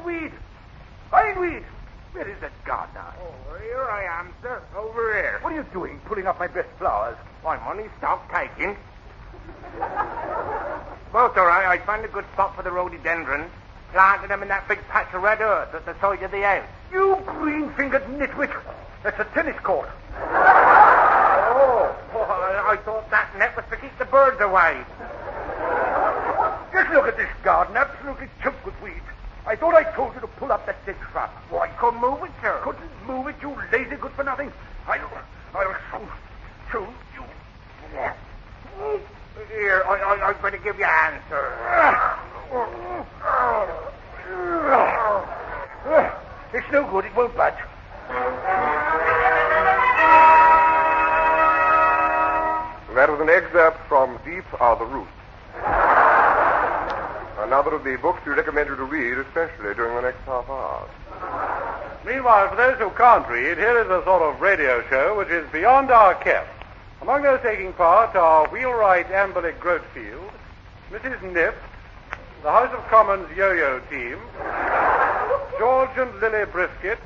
Hindweed! Hindweed! Where is that gardener? Oh, here I am, sir. Over here. What are you doing, pulling up my best flowers? Why, money stock taking. well, sir, I, I found a good spot for the rhododendrons. Planted them in that big patch of red earth at the side of the house. You green-fingered nitwit! That's a tennis court. Oh, I, I thought that net was to keep the birds away. Just look at this garden, absolutely choked with weeds. I thought I told you to pull up that dead shrub. Why, couldn't move it, sir. Couldn't move it, you lazy good for nothing. I'll, I'll show, show you. Here, I, I, I'm going to give you a hand, sir. It's no good, it won't budge. That was an excerpt from Deep Are the Roots. Another of the books we recommend you to read, especially during the next half hour. Meanwhile, for those who can't read, here is a sort of radio show which is beyond our ken. Among those taking part are Wheelwright Amberley Grotefield, Mrs. Nip, the House of Commons yo-yo team, George and Lily Brisket,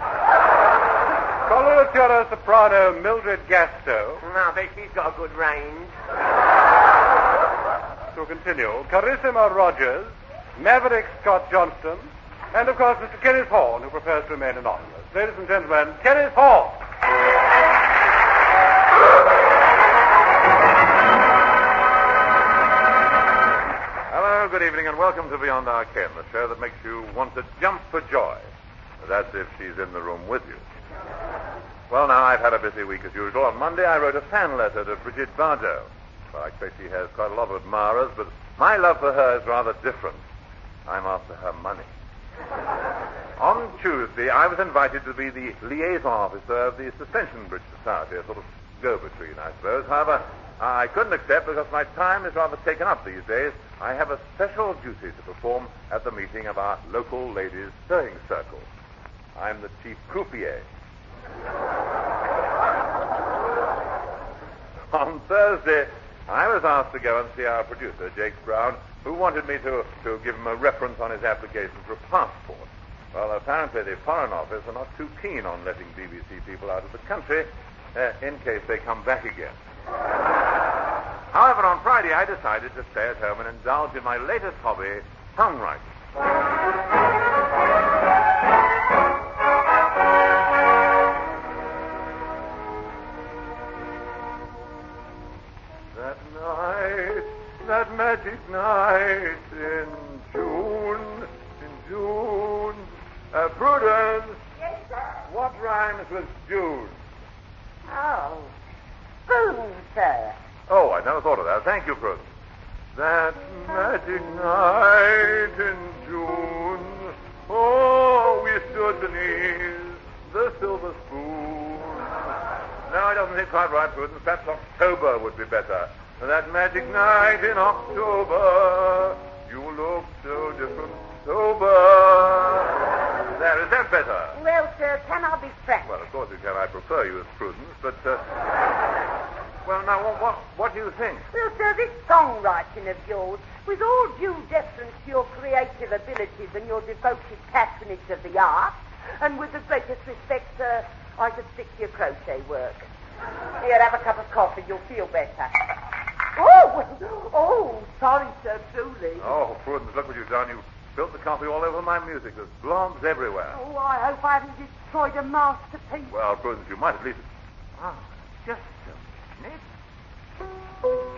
coloratura soprano Mildred Gasto. Now, I think she's got a good range. To continue, Carissima Rogers, Maverick Scott Johnston, and of course Mr. Kenneth Horne, who prefers to remain anonymous. Ladies and gentlemen, Kenneth Horne. Hello, good evening, and welcome to Beyond Our Ken, the show that makes you want to jump for joy. That's if she's in the room with you. Well, now, I've had a busy week as usual. On Monday, I wrote a fan letter to Brigitte Bardot. Well, I expect she has quite a lot of admirers, but my love for her is rather different. I'm after her money. On Tuesday, I was invited to be the liaison officer of the Suspension Bridge Society, a sort of go-between, I suppose. However, I couldn't accept because my time is rather taken up these days. I have a special duty to perform at the meeting of our local ladies' sewing circle. I'm the chief croupier. On Thursday, I was asked to go and see our producer, Jacques Brown, who wanted me to, to give him a reference on his application for a passport. Well, apparently the Foreign Office are not too keen on letting BBC people out of the country uh, in case they come back again. However, on Friday I decided to stay at home and indulge in my latest hobby, songwriting. That magic night in June, in June. Uh, Prudence, Yes, sir. what rhymes with June? Oh. Spoon, sir. Oh, I never thought of that. Thank you, Prudence. That magic night in June. Oh, we stood beneath the silver spoon. No, it doesn't hit quite right, Prudence. Perhaps October would be better. That magic night in October. You look so different, sober. There, is that better? Well, sir, can I be frank? Well, of course you can. I prefer you as Prudence, but, uh... Well, now, what, what, what do you think? Well, sir, this songwriting of yours, with all due deference to your creative abilities and your devoted patronage of the arts, and with the greatest respect, sir, I should stick to your crochet work. Here, have a cup of coffee. You'll feel better. Oh, oh, sorry, sir, truly. Oh, Prudence, look what you've done. You've spilt the coffee all over my music. There's globs everywhere. Oh, I hope I haven't destroyed a masterpiece. Well, Prudence, you might at least... Ah, just a minute. Oh.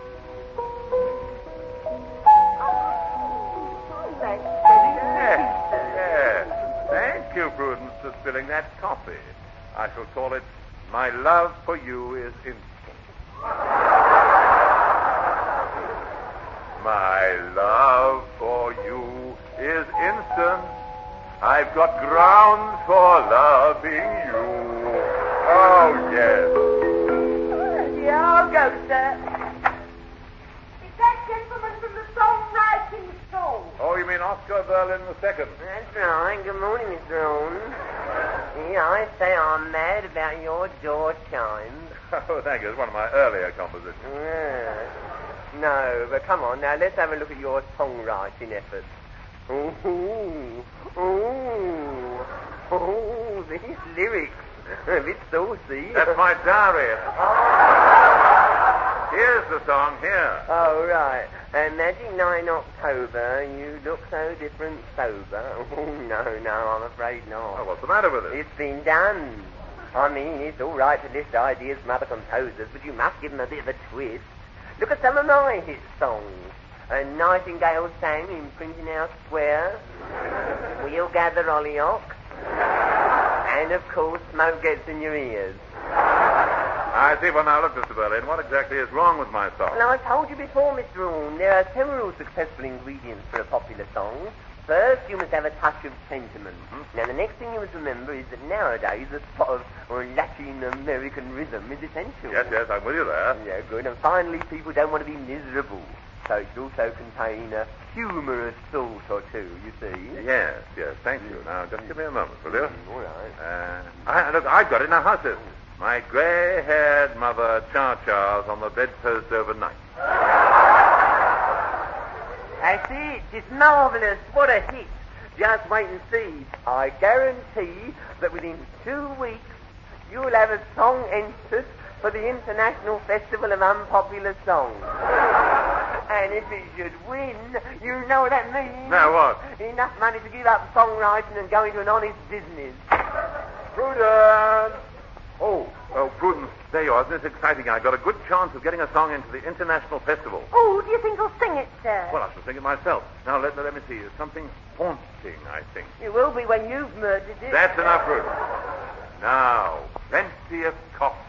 Yes, yes. Thank you, Prudence, for spilling that coffee. I shall call it My Love for You is Instant. My love for you is instant. I've got grounds for loving you. Oh, yes. Yeah, I'll go, sir. Is that gentleman from the songwriting school? Oh, you mean Oscar Berlin the second? That's right. Good morning, Mr. Owen. Yeah, I say I'm mad about your door chime. Oh, thank you. It's one of my earlier compositions. Yeah. No, but come on now, let's have a look at your songwriting efforts. Ooh, ooh, ooh, these lyrics. A bit saucy. That's my diary. Here's the song here. Oh, right. Magic 9 October, you look so different sober. Oh, no, no, I'm afraid not. Oh, what's the matter with it? It's been done. I mean, it's all right to list ideas from other composers, but you must give them a bit of a twist. Look at some of my hit songs. A Nightingale sang in Printing House Square. We'll gather hollyhocks. And, of course, smoke gets in your ears. I see. Well, now, look, Mr. Berlin, what exactly is wrong with my song? Now, I told you before, Mr. Orne, there are several successful ingredients for a popular song. First, you must have a touch of sentiment. Now, the next thing you must remember is that nowadays a spot of Latin American rhythm is essential. Yes, yes, I'm with you there. Yeah, good. And finally, people don't want to be miserable. So it should also contain a humorous thought or two, you see. Yes, yes, thank you. Now, just give me a moment, will you? All right. Uh, I, look, I've got it now. How's this? My grey-haired mother, Cha-Cha's on the bedpost overnight. I see. It's marvelous. What a hit. Just wait and see. I guarantee that within two weeks you'll have a song entered for the International Festival of Unpopular Songs. and if it should win, you know what that means. Now, what? Enough money to give up songwriting and go into an honest business. Prudence! Oh, oh, Prudence, there you are. Isn't this exciting? I've got a good chance of getting a song into the International Festival. Oh, do you think he'll sing it, sir? Well, I shall sing it myself. Now, let, let me see. It's something haunting, I think. It will be when you've murdered it. That's enough, Prudence. Now, plenty of coffee.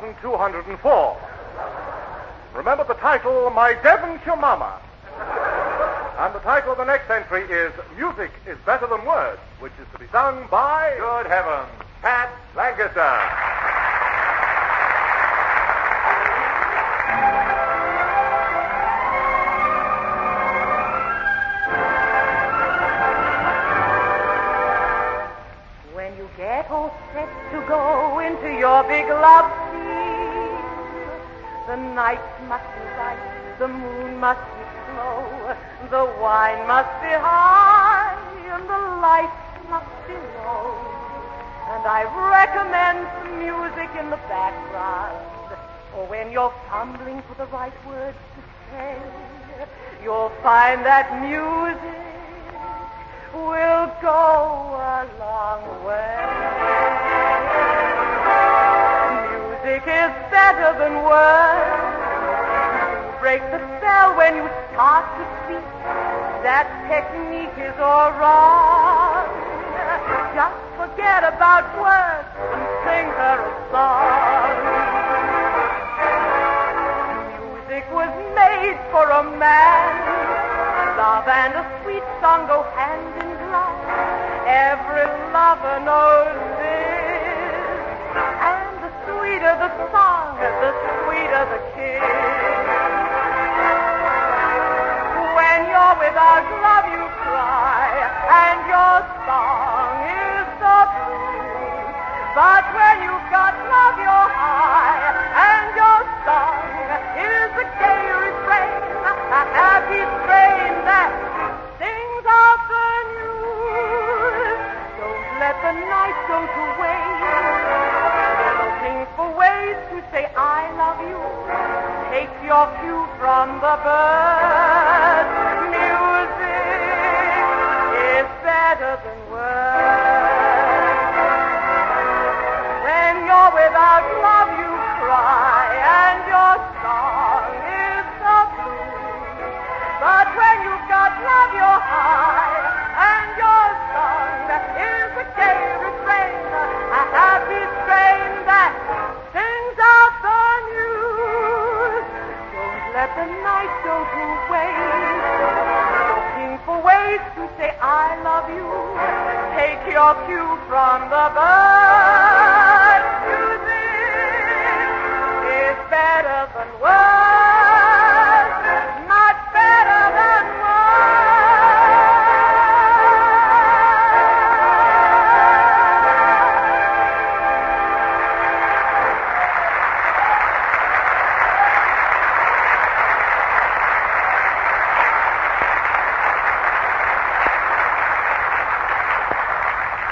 3204. Remember the title, My Devonshire Mama. And the title of the next entry is Music is Better Than Words, which is to be sung by. Good heavens. Pat Lancaster. Lover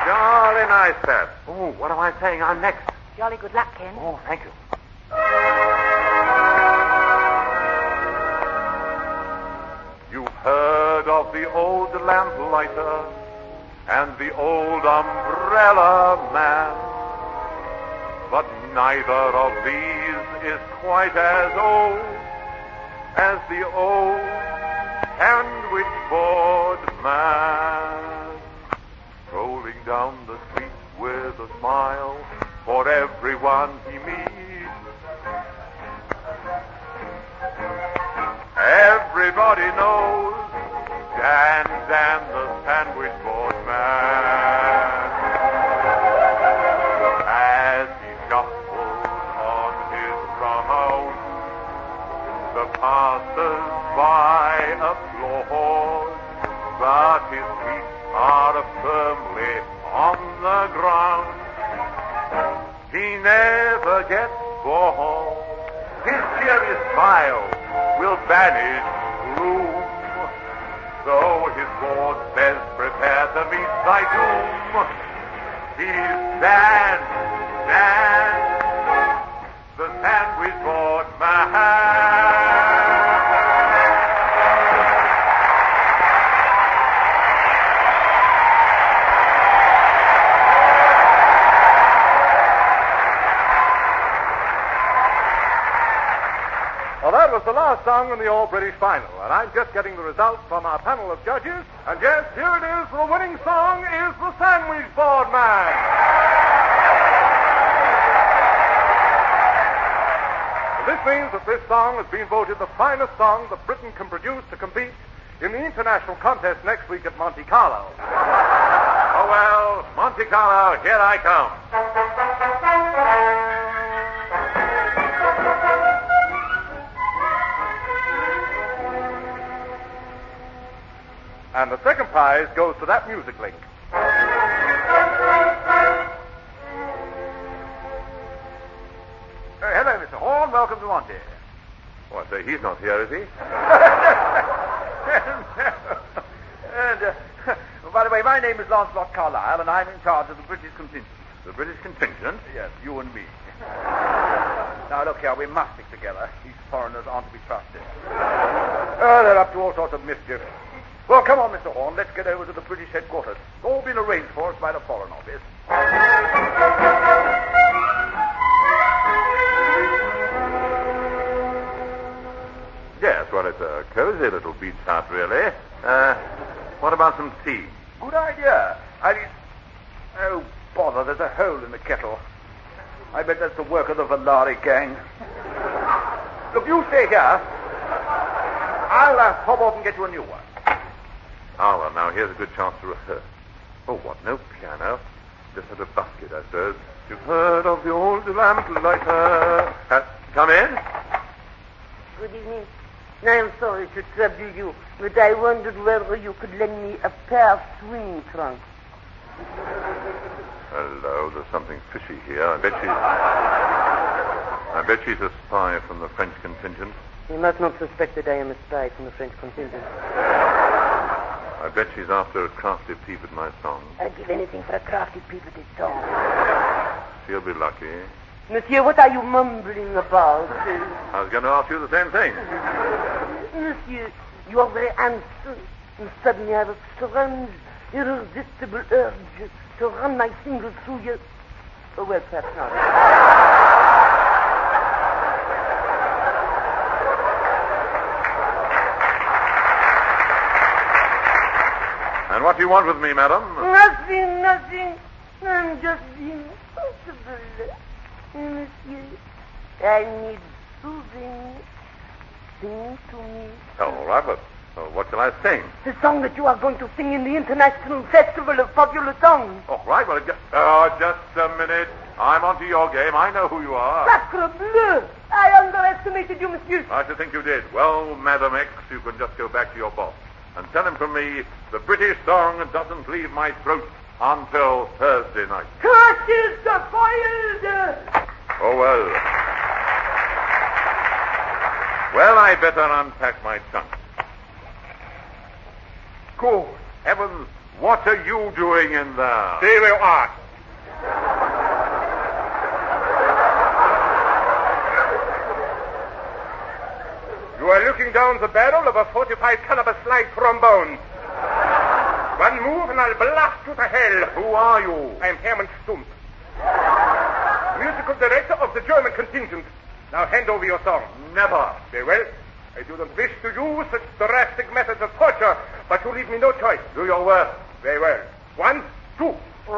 Jolly nice, Pat. Oh, what am I saying? I'm next. Jolly good luck, Ken. Oh, thank you. You've heard of the old lamplighter and the old umbrella man. But neither of these is quite as old as the old sandwich board man. Strolling down the street with a smile for everyone he meets. Everybody knows Dan Dan the sandwich board man. As he shuffles on his round, the passers-by applaud, but his feet are firmly on the ground. He never gets bored. His cheery smile will banish gloom. Though his board says, prepare to meet thy doom. He's Dan, Dan, the sandwich board man. The last song in the All British final, and I'm just getting the results from our panel of judges. And yes, here it is. The winning song is the Sandwich Board Man. This means that this song has been voted the finest song that Britain can produce to compete in the international contest next week at Monte Carlo. Oh, well, Monte Carlo, here I come. And the second prize goes to that music link. Uh, hello, Mr. Horne. Welcome to Monty. Oh, I say, he's not here, is he? and, uh, by the way, my name is Lancelot Carlyle, and I'm in charge of the British contingent. The British contingent? Yes, you and me. now, look here, we must stick together. These foreigners aren't to be trusted. Oh, they're up to all sorts of mischief. Well, come on, Mr. Horne. Let's get over to the British headquarters. It's all been arranged for us by the Foreign Office. Yes, well, it's a cozy little beach hut, really. Uh, what about some tea? Good idea. I mean, oh, bother, there's a hole in the kettle. I bet that's the work of the Valari gang. Look, you stay here. I'll uh, hop off and get you a new one. Ah, well, now here's a good chance to rehearse. Oh, what? No piano? Just had a basket, I suppose. You've heard of the old lamplighter. Uh, come in. Good evening. I am sorry to trouble you, but I wondered whether you could lend me a pair of swing trunks. Hello, there's something fishy here. I bet she's. I bet she's a spy from the French contingent. You must not suspect that I am a spy from the French contingent. I bet she's after a crafty peep at my song. I'd give anything for a crafty peep at his song. She'll be lucky. Eh? Monsieur, what are you mumbling about? I was going to ask you the same thing. Monsieur, you are very handsome. And suddenly I have a strange, irresistible urge to run my fingers through your... Oh, well, perhaps not. And what do you want with me, madam? Nothing, nothing. I'm just being sensible. Monsieur, I need soothing. Sing to me. All right, but Well, what shall I sing? The song that you are going to sing in the International Festival of Popular Songs. All right, well, just, uh, just a minute. I'm onto your game. I know who you are. Sacre bleu! I underestimated you, monsieur. I should think you did. Well, Madam X, you can just go back to your boss and tell him from me the British song doesn't leave my throat until Thursday night. Curses the fired! Oh, well. Well, I better unpack my trunk. Good heavens, what are you doing in there? There you are. You are looking down the barrel of a 45 caliber slide trombone. One move and I'll blast you to hell. Who are you? I'm Hermann Stump, musical director of the German contingent. Now hand over your song. Never. Very well. I do not wish to use such drastic methods of torture, but you leave me no choice. Do your worst. Very well. One, two. No,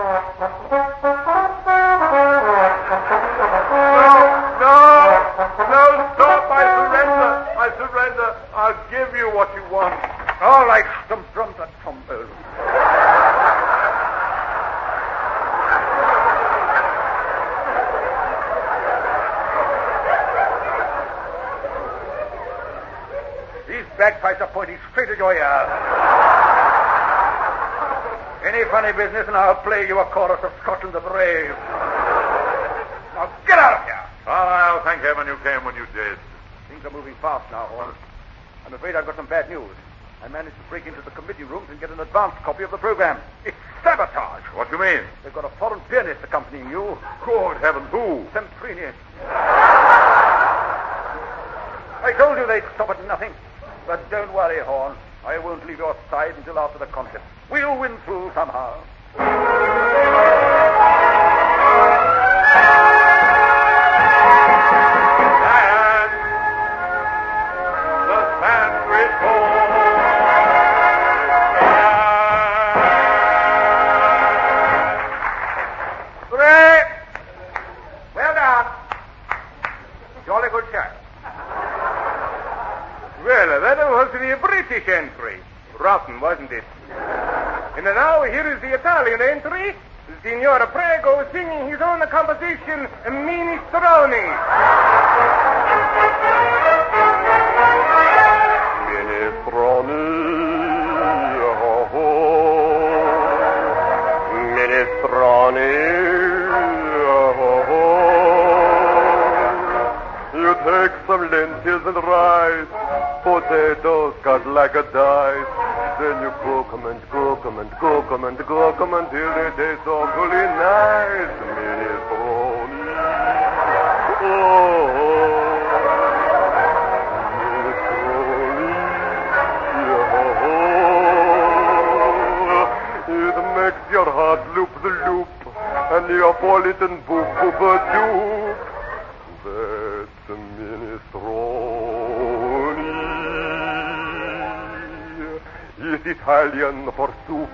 no, No, stop. I surrender. I surrender. I'll give you what you want. All right, some drums and trombones. These bagpipes are pointing straight at your ears. Any funny business, and I'll play you a chorus of Scotland the Brave. Now get out of here. I'll thank heaven you came when you did. Things are moving fast now, Horne. I'm afraid I've got some bad news. I managed to break into the committee rooms and get an advance copy of the program. It's sabotage. What do you mean? They've got a foreign pianist accompanying you. Good heavens, who? Semprini. I told you they'd stop at nothing. But don't worry, Horne. I won't leave your side until after the concert. We'll win through somehow. And the sandwich Hooray! Well done. Jolly good shot. Well, that was the British entry. Rotten, wasn't it? And now here is the Italian entry. Signor Prego singing his own composition, Minestrone. Minestrone, oh, oh. Minestrone, oh, oh. You take some lentils and rice, potatoes cut like a dice. Then you cook 'em and cook 'em and cook 'em and cook 'em until they taste awfully nice. Minestrone, oh, oh. It makes your heart loop the loop, and Neapolitan boop boop a doop. Italian for soup.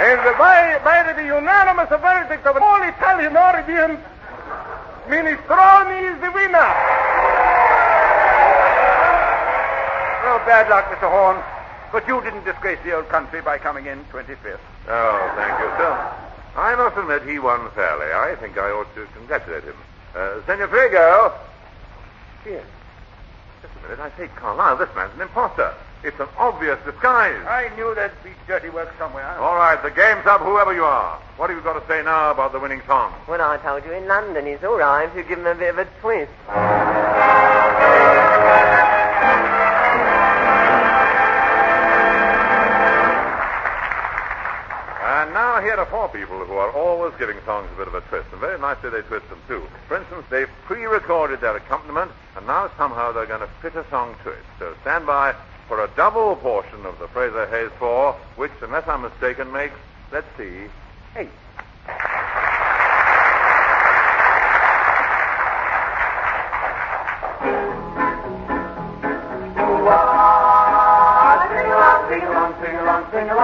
And by, by the unanimous verdict of all Italian origin, Minestrone is the winner. Well, bad luck, Mr. Horne. But you didn't disgrace the old country by coming in 25th. Oh, thank you, sir. I must admit he won fairly. I think I ought to congratulate him. Uh, Senor Frigo. Here. Just a minute. I say, Carlyle, this man's an impostor. It's an obvious disguise. I knew there'd be dirty work somewhere. All right, the game's up, whoever you are. What have you got to say now about the winning song? Well, I told you in London he's all right if you give him a bit of a twist. Here are four people who are always giving songs a bit of a twist, and very nicely they twist them too. For instance, they've pre-recorded their accompaniment, and now somehow they're going to fit a song to it. So stand by for a double portion of the Fraser Hayes Four, which, unless I'm mistaken, makes, let's see, eight.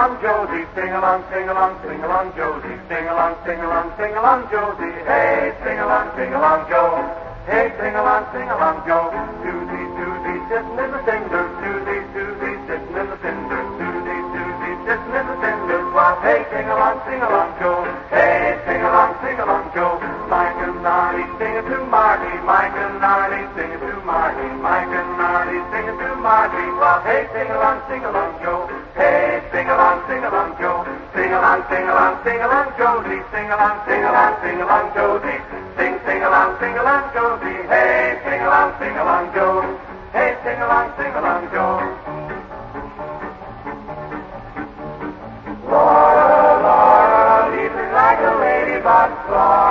Along, sing sing Josie. sing along, sing along, sing along, Josie. Sing along, sing along, sing along, Josie. Hey, sing along, sing along, Joe. Hey, sing along, sing along, Joe. Susie, Susie, sitting in the cinders. Susie, Susie, sitting in the cinders. Susie, Susie, sitting in the cinders. Well, hey, sing along, sing along, Joe. Hey, sing along, sing along, Joe. Mike and Nardy singing to Marty. Mike and Nardy singing to Marty. Mike and Nardy singing to Marty. Well, hey, sing along, sing along, Joe. Hey, sing along, sing along, Joe. Sing along, sing along, sing along, Josie. Sing along, sing along, sing along, Josie. Sing, sing along, sing along, Josie. Hey, sing along, sing along, Joe. Hey, sing along, sing along, Joe. Laura, Laura, leaping like a ladybug. Laura,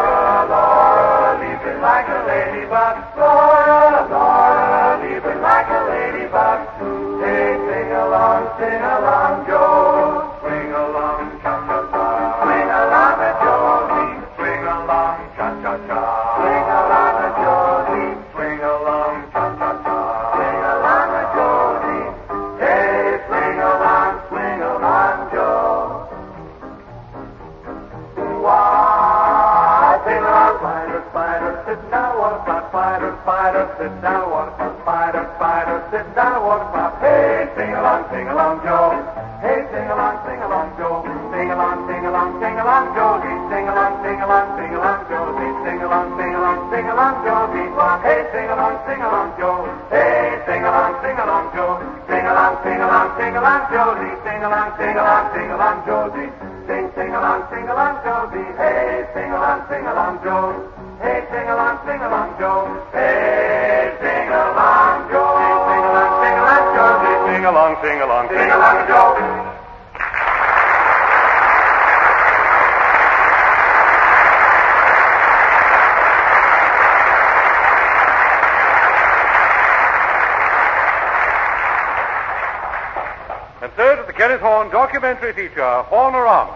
Horne documentary feature, Hornorama.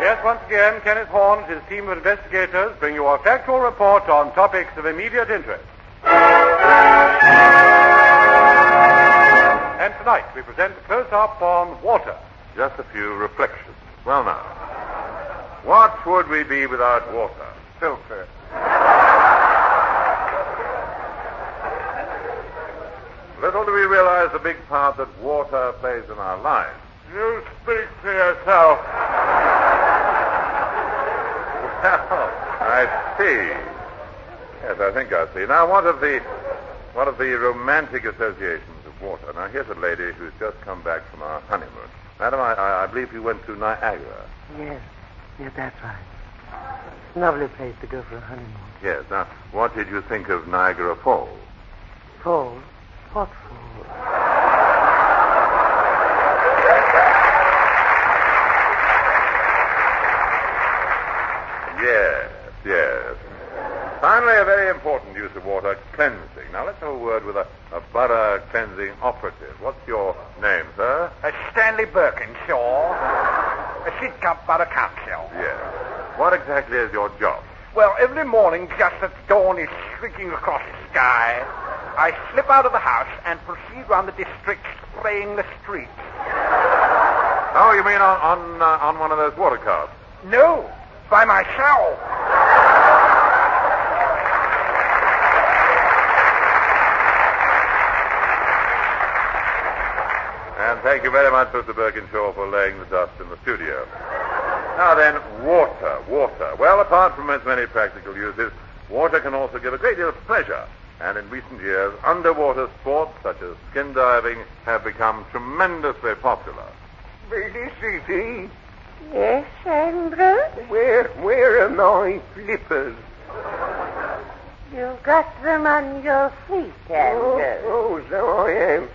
Yes, once again, Kenneth Horne and his team of investigators bring you a factual report on topics of immediate interest. And tonight we present a close-up on water. Just a few reflections. Well, now, what would we be without water? Filter. Little do we realize the big part that water plays in our lives. You speak for yourself. Well, I see. Yes, I think I see. Now, what of the what of the romantic associations of water? Now, here's a lady who's just come back from our honeymoon. Madam, I, I, I believe you went to Niagara. Yes. Yes, that's right. Lovely place to go for a honeymoon. Yes. Now, what did you think of Niagara Falls? Falls? What? Yes, yes. Finally, a very important use of water, cleansing. Now, let's have a word with a, a borough cleansing operative. What's your name, sir? Uh, Stanley Birkinshaw, a Sidcup Borough Council. Yes. What exactly is your job? Well, every morning, just as dawn is streaking across the sky, I slip out of the house and proceed round the district spraying the streets. Oh, you mean on on, uh, on one of those water carts? No, by myself. And thank you very much, Mr. Birkinshaw, for laying the dust in the studio. Now then, water, water. Well, apart from its many practical uses, water can also give a great deal of pleasure. And in recent years, underwater sports such as skin diving have become tremendously popular. Felicity, Yes, Andrew? where, where are my flippers? You've got them on your feet, Oh, Andrew. oh, so I am.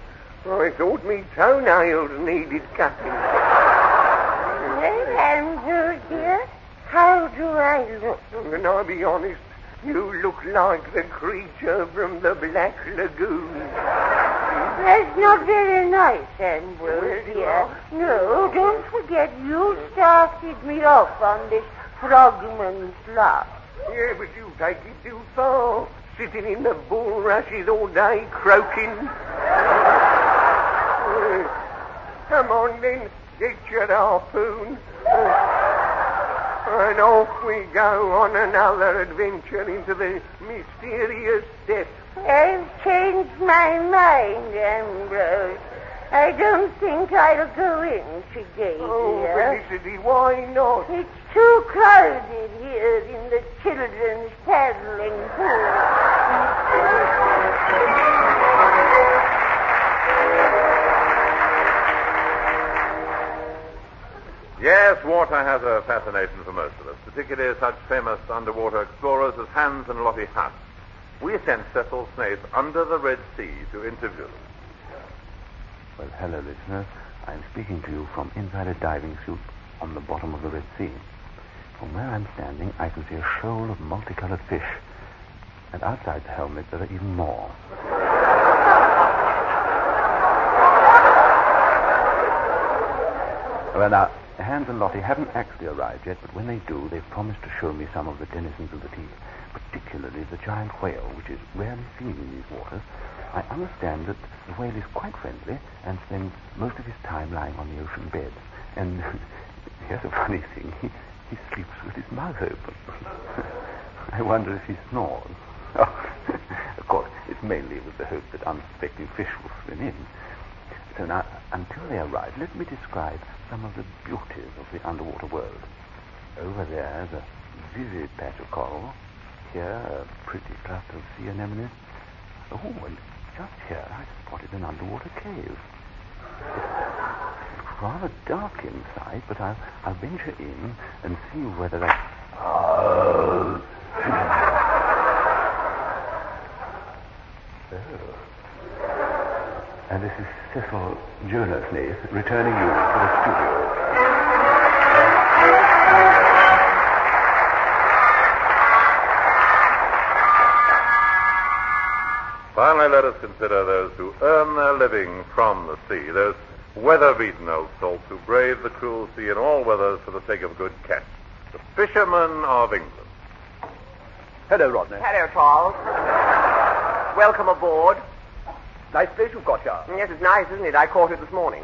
I thought me toenails needed cutting. Well, Andrew, dear, how do I look? Can I be honest? You look like the creature from the Black Lagoon. That's not very nice, Andrew, Well, dear. No, don't forget you started me off on this frogman's laugh. Yeah, but you take it too far. Sitting in the bulrushes all day croaking. Uh, Come on then, get your harpoon. And off we go on another adventure into the mysterious depths. I've changed my mind, Ambrose. I don't think I'll go in today, Oh, dear. Felicity, why not? It's too crowded here in the children's paddling pool. Yes, water has a fascination for most of us, particularly such famous underwater explorers as Hans and Lottie Hunt. We sent Cecil Snaith under the Red Sea to interview them. Well, hello, listeners. I'm speaking to you from inside a diving suit on the bottom of the Red Sea. From where I'm standing, I can see a shoal of multicolored fish. And outside the helmet, there are even more. Well, now, Hans and Lottie haven't actually arrived yet, but when they do, they've promised to show me some of the denizens of the deep, particularly the giant whale, which is rarely seen in these waters. I understand that the whale is quite friendly and spends most of his time lying on the ocean bed. And here's a funny thing. He, he sleeps with his mouth open. I wonder if he snores. Of course, it's mainly with the hope that unsuspecting fish will swim in. So now, until they arrive, let me describe some of the beauties of the underwater world. Over there is a vivid patch of coral. Here, a pretty cluster of sea anemones. Oh, and just here, I spotted an underwater cave. It's rather dark inside, but I'll, I'll venture in and see whether I... Oh. oh. And this is Cecil Jonas Snaith returning you to the studio. Finally, let us consider those who earn their living from the sea, those weather-beaten old salts who brave the cruel sea in all weathers for the sake of a good catch. The fishermen of England. Hello, Rodney. Hello, Charles. Welcome aboard. Nice place you've got here. Yes, it's nice, isn't it? I caught it this morning.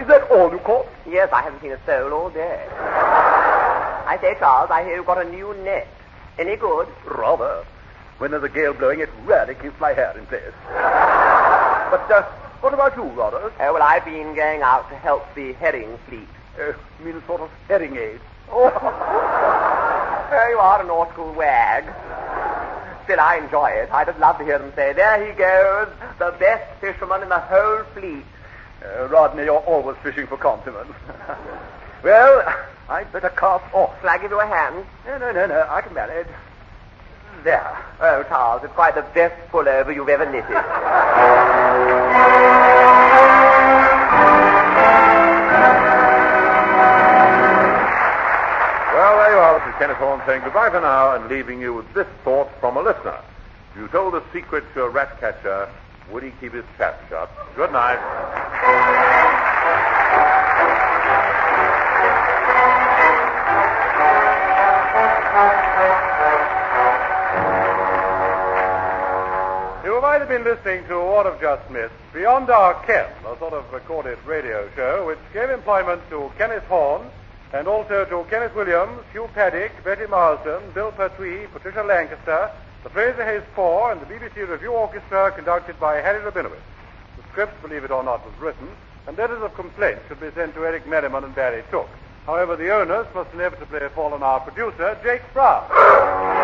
Is that all you caught? Yes, I haven't seen a soul all day. I say, Charles, I hear you've got a new net. Any good? Rather. When there's a gale blowing, it rarely keeps my hair in place. But uh, what about you, Rodders? Oh, well, I've been going out to help the herring fleet. Uh, you mean a sort of herring aid? Oh, oh you are a nautical wag. Still, I enjoy it. I just love to hear them say, there he goes, the best fisherman in the whole fleet. Uh, Rodney, you're always fishing for compliments. well, I'd better cast off. Shall I give you a hand? No, no, no, no. I can manage. There. Oh, Charles, it's quite the best pullover you've ever knitted. is Kenneth Horne saying goodbye for now and leaving you with this thought from a listener. You told a secret to a rat catcher, would he keep his trap shut? Good night. You might have been listening to what I've just missed, Beyond Our Ken, a sort of recorded radio show which gave employment to Kenneth Horne and also to Kenneth Williams, Hugh Paddick, Betty Marsden, Bill Pertwee, Patricia Lancaster, the Fraser Hayes Four, and the BBC Revue Orchestra conducted by Harry Rabinowitz. The script, believe it or not, was written, and letters of complaint should be sent to Eric Merriman and Barry Took. However, the owners must inevitably fall on our producer, Jacques Brown.